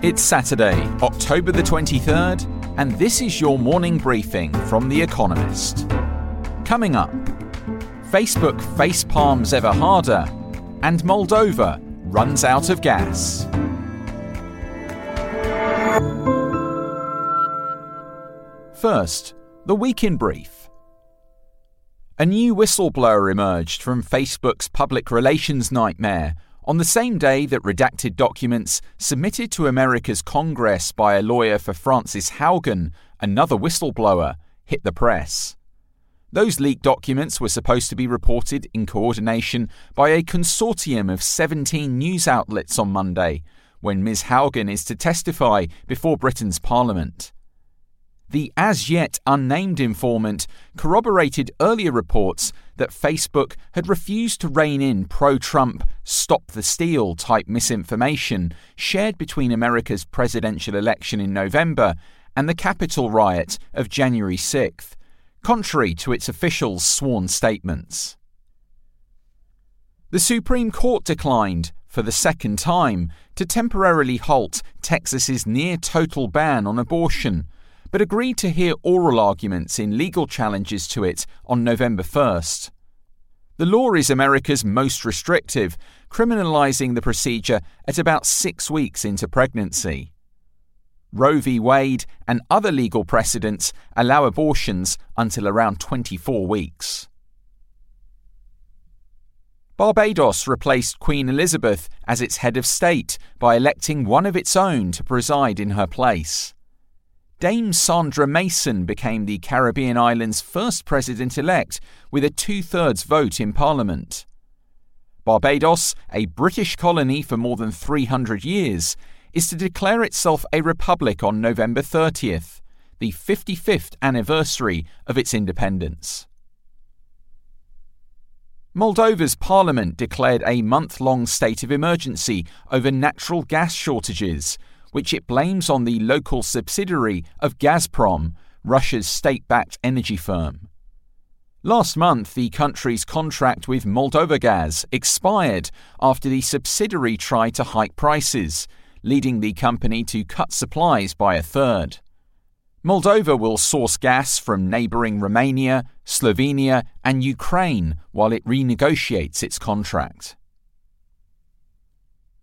It's Saturday, October the 23rd, and this is your morning briefing from The Economist. Coming up, Facebook face palms ever harder, and Moldova runs out of gas. First, the week in brief. A new whistleblower emerged from Facebook's public relations nightmare on the same day that redacted documents submitted to America's Congress by a lawyer for Frances Haugen, another whistleblower, hit the press. Those leaked documents were supposed to be reported in coordination by a consortium of 17 news outlets on Monday, when Ms. Haugen is to testify before Britain's Parliament. The as yet unnamed informant corroborated earlier reports that Facebook had refused to rein in pro Trump, stop the steal type misinformation shared between America's presidential election in November and the Capitol riot of January 6th, contrary to its officials' sworn statements. The Supreme Court declined, for the second time, to temporarily halt Texas's near total ban on abortion but agreed to hear oral arguments in legal challenges to it on November 1st. The law is America's most restrictive, criminalizing the procedure at about six weeks into pregnancy. Roe v. Wade and other legal precedents allow abortions until around 24 weeks. Barbados replaced Queen Elizabeth as its head of state by electing one of its own to preside in her place. Dame Sandra Mason became the Caribbean island's first president elect with a two thirds vote in Parliament. Barbados, a British colony for more than 300 years, is to declare itself a republic on November 30th, the 55th anniversary of its independence. Moldova's parliament declared a month long state of emergency over natural gas shortages which it blames on the local subsidiary of Gazprom, Russia's state backed energy firm. Last month, the country's contract with Moldovagaz expired after the subsidiary tried to hike prices, leading the company to cut supplies by a third. Moldova will source gas from neighbouring Romania, Slovenia, and Ukraine while it renegotiates its contract.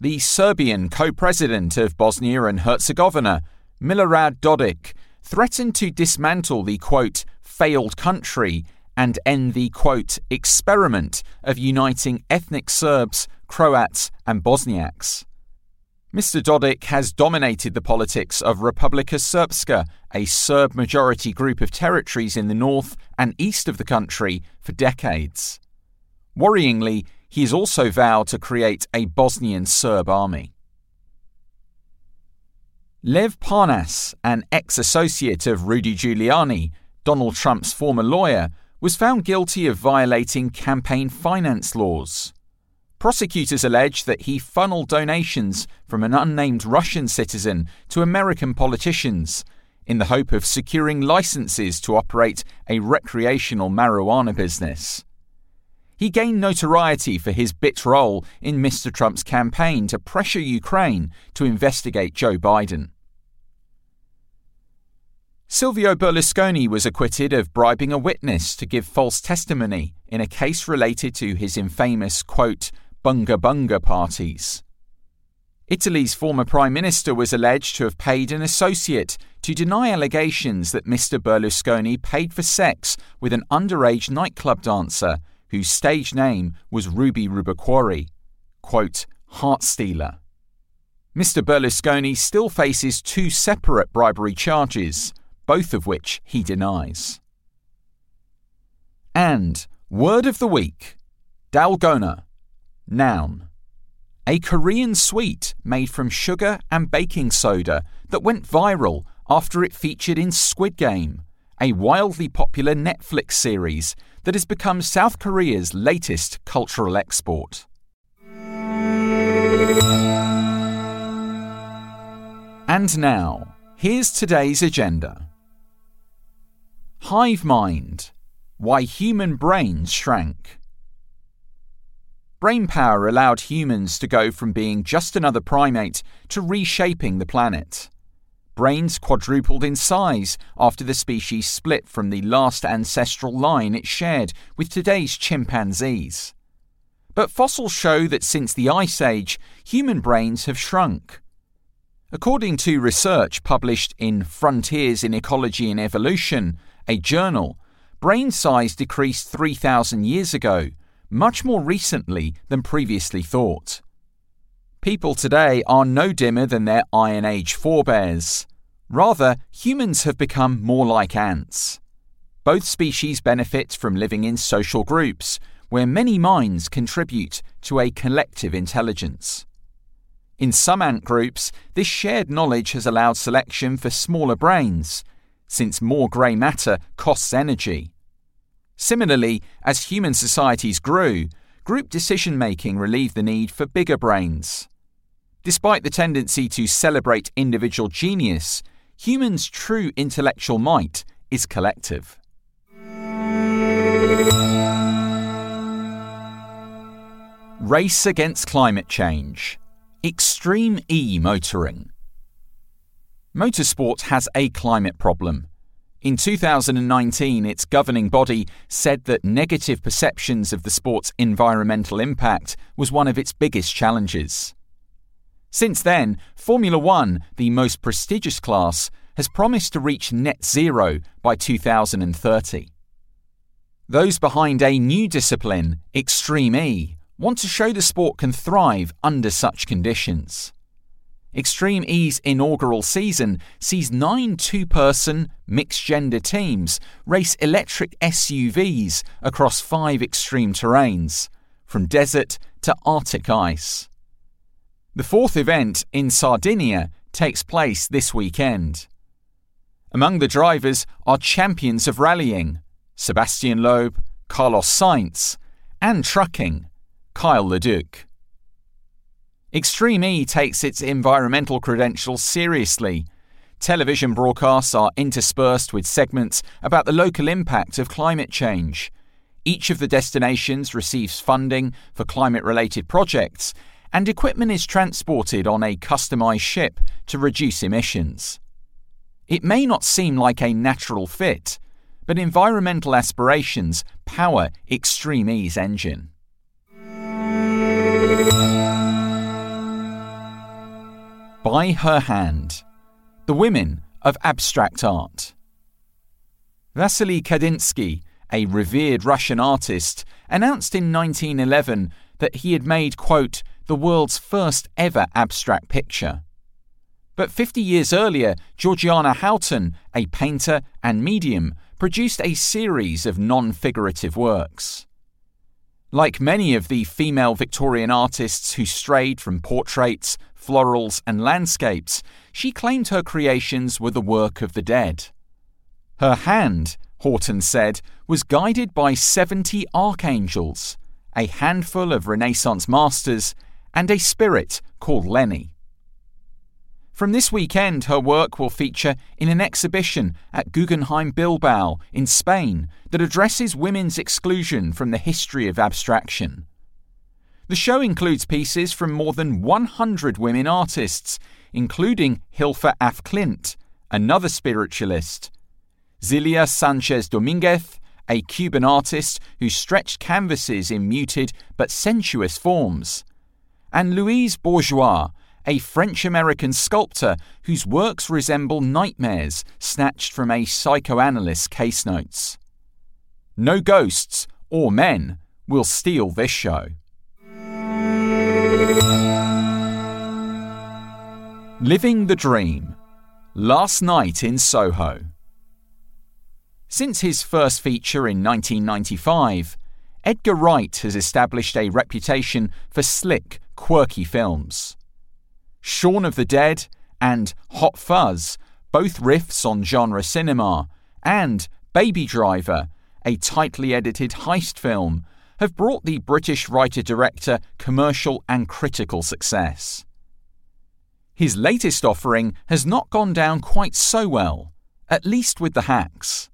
The Serbian co president of Bosnia and Herzegovina, Milorad Dodik, threatened to dismantle the quote, failed country and end the quote, experiment of uniting ethnic Serbs, Croats, and Bosniaks. Mr. Dodik has dominated the politics of Republika Srpska, a Serb majority group of territories in the north and east of the country, for decades. Worryingly, he has also vowed to create a Bosnian Serb army. Lev Parnas, an ex associate of Rudy Giuliani, Donald Trump's former lawyer, was found guilty of violating campaign finance laws. Prosecutors allege that he funneled donations from an unnamed Russian citizen to American politicians in the hope of securing licenses to operate a recreational marijuana business. He gained notoriety for his bit role in Mr. Trump's campaign to pressure Ukraine to investigate Joe Biden. Silvio Berlusconi was acquitted of bribing a witness to give false testimony in a case related to his infamous, quote, bunga bunga parties. Italy's former Prime Minister was alleged to have paid an associate to deny allegations that Mr. Berlusconi paid for sex with an underage nightclub dancer whose stage name was Ruby Rubacuori, quote, heart stealer. Mr. Berlusconi still faces two separate bribery charges, both of which he denies. And word of the week Dalgona, noun. A Korean sweet made from sugar and baking soda that went viral after it featured in Squid Game, a wildly popular Netflix series that has become South Korea's latest cultural export. And now, here's today's agenda Hive Mind Why Human Brains Shrank. Brain power allowed humans to go from being just another primate to reshaping the planet. Brains quadrupled in size after the species split from the last ancestral line it shared with today's chimpanzees. But fossils show that since the Ice Age, human brains have shrunk. According to research published in Frontiers in Ecology and Evolution, a journal, brain size decreased 3,000 years ago, much more recently than previously thought. People today are no dimmer than their Iron Age forebears. Rather, humans have become more like ants. Both species benefit from living in social groups, where many minds contribute to a collective intelligence. In some ant groups, this shared knowledge has allowed selection for smaller brains, since more grey matter costs energy. Similarly, as human societies grew, group decision making relieved the need for bigger brains. Despite the tendency to celebrate individual genius, humans' true intellectual might is collective. Race against climate change. Extreme E motoring. Motorsport has a climate problem. In 2019, its governing body said that negative perceptions of the sport's environmental impact was one of its biggest challenges. Since then, Formula One, the most prestigious class, has promised to reach net zero by 2030. Those behind a new discipline, Extreme E, want to show the sport can thrive under such conditions. Extreme E's inaugural season sees nine two person, mixed gender teams race electric SUVs across five extreme terrains, from desert to Arctic ice. The fourth event in Sardinia takes place this weekend. Among the drivers are champions of rallying Sebastian Loeb, Carlos Sainz, and trucking Kyle LeDuc. Extreme E takes its environmental credentials seriously. Television broadcasts are interspersed with segments about the local impact of climate change. Each of the destinations receives funding for climate related projects, and equipment is transported on a customised ship to reduce emissions. It may not seem like a natural fit, but environmental aspirations power Extreme E's engine. By Her Hand The Women of Abstract Art. Vasily Kandinsky, a revered Russian artist, announced in 1911 that he had made, quote, the world's first ever abstract picture. But 50 years earlier, Georgiana Houghton, a painter and medium, produced a series of non figurative works. Like many of the female Victorian artists who strayed from portraits, florals, and landscapes, she claimed her creations were the work of the dead. Her hand, Houghton said, was guided by 70 archangels, a handful of Renaissance masters, and a spirit called Lenny. From this weekend, her work will feature in an exhibition at Guggenheim Bilbao in Spain that addresses women's exclusion from the history of abstraction. The show includes pieces from more than 100 women artists, including Hilma af Klint, another spiritualist, Zilia Sanchez Dominguez, a Cuban artist who stretched canvases in muted but sensuous forms, and Louise Bourgeois, a French American sculptor whose works resemble nightmares snatched from a psychoanalyst's case notes. No ghosts or men will steal this show. Living the Dream Last Night in Soho. Since his first feature in 1995, Edgar Wright has established a reputation for slick, quirky films. Shaun of the Dead, and Hot Fuzz, both riffs on genre cinema, and Baby Driver, a tightly edited heist film, have brought the British writer director commercial and critical success. His latest offering has not gone down quite so well, at least with the hacks.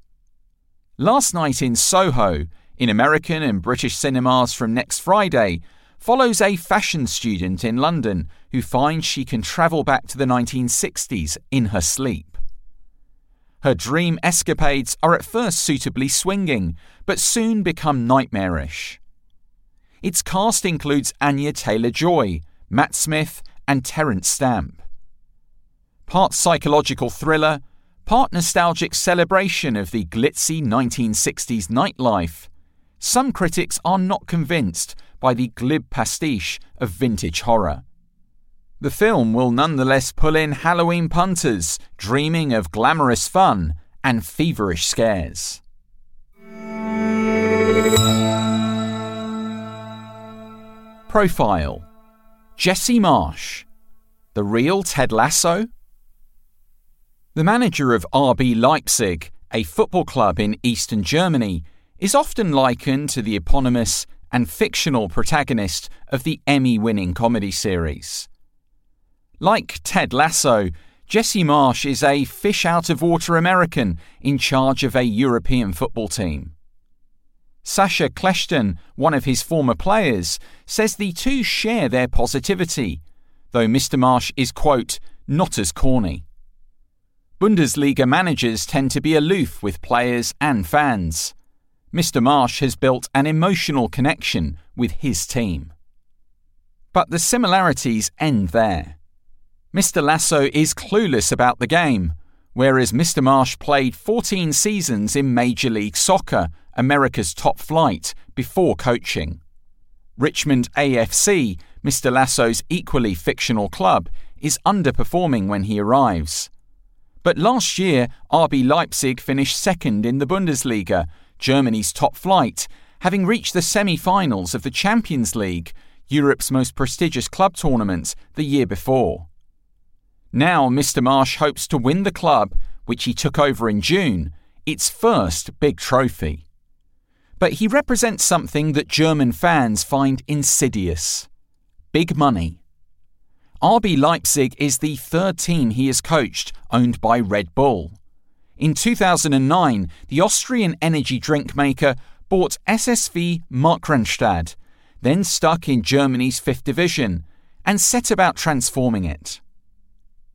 Last night in Soho, in American and British cinemas from next Friday, follows a fashion student in London who finds she can travel back to the 1960s in her sleep. Her dream escapades are at first suitably swinging, but soon become nightmarish. Its cast includes Anya Taylor Joy, Matt Smith, and Terence Stamp. Part psychological thriller, part nostalgic celebration of the glitzy 1960s nightlife, some critics are not convinced by the glib pastiche of vintage horror. The film will nonetheless pull in Halloween punters dreaming of glamorous fun and feverish scares. Profile Jesse Marsch, the real Ted Lasso? The manager of RB Leipzig, a football club in eastern Germany, is often likened to the eponymous and fictional protagonist of the Emmy winning comedy series. Like Ted Lasso, Jesse Marsch is a fish out of water American in charge of a European football team. Sacha Kljestan, one of his former players, says the two share their positivity, though Mr. Marsch is, quote, not as corny. Bundesliga managers tend to be aloof with players and fans. Mr. Marsch has built an emotional connection with his team. But the similarities end there. Mr. Lasso is clueless about the game, whereas Mr. Marsch played 14 seasons in Major League Soccer, America's top flight, before coaching. Richmond AFC, Mr. Lasso's equally fictional club, is underperforming when he arrives. But last year, RB Leipzig finished second in the Bundesliga, Germany's top flight, having reached the semi finals of the Champions League, Europe's most prestigious club tournament, the year before. Now, Mr. Marsch hopes to win the club, which he took over in June, its first big trophy. But he represents something that German fans find insidious big money. RB Leipzig is the third team he has coached, owned by Red Bull. In 2009, the Austrian energy drink maker bought SSV Markranstadt, then stuck in Germany's fifth division, and set about transforming it.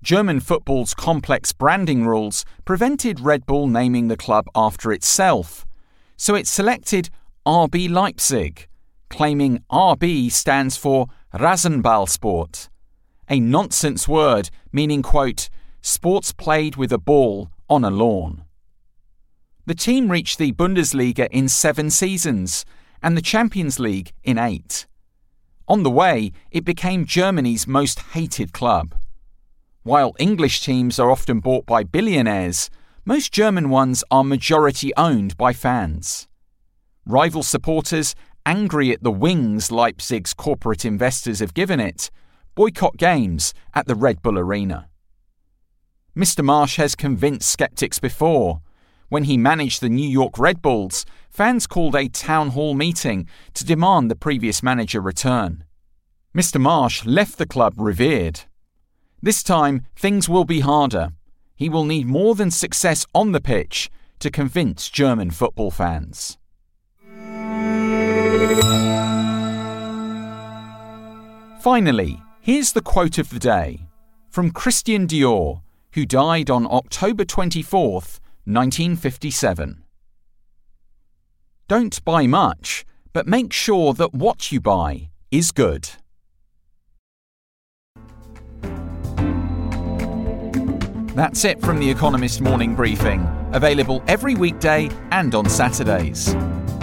German football's complex branding rules prevented Red Bull naming the club after itself, so it selected RB Leipzig, claiming RB stands for Rasenballsport, a nonsense word meaning, quote, sports played with a ball on a lawn. The team reached the Bundesliga in seven seasons and the Champions League in eight. On the way, it became Germany's most hated club. While English teams are often bought by billionaires, most German ones are majority owned by fans. Rival supporters, angry at the wings Leipzig's corporate investors have given it, boycott games at the Red Bull Arena. Mr. Marsch has convinced skeptics before. When he managed the New York Red Bulls, fans called a town hall meeting to demand the previous manager return. Mr. Marsch left the club revered. This time, things will be harder. He will need more than success on the pitch to convince German football fans. Finally, here's the quote of the day from Christian Dior who died on October 24, 1957. Don't buy much, but make sure that what you buy is good. That's it from the Economist Morning Briefing, available every weekday and on Saturdays.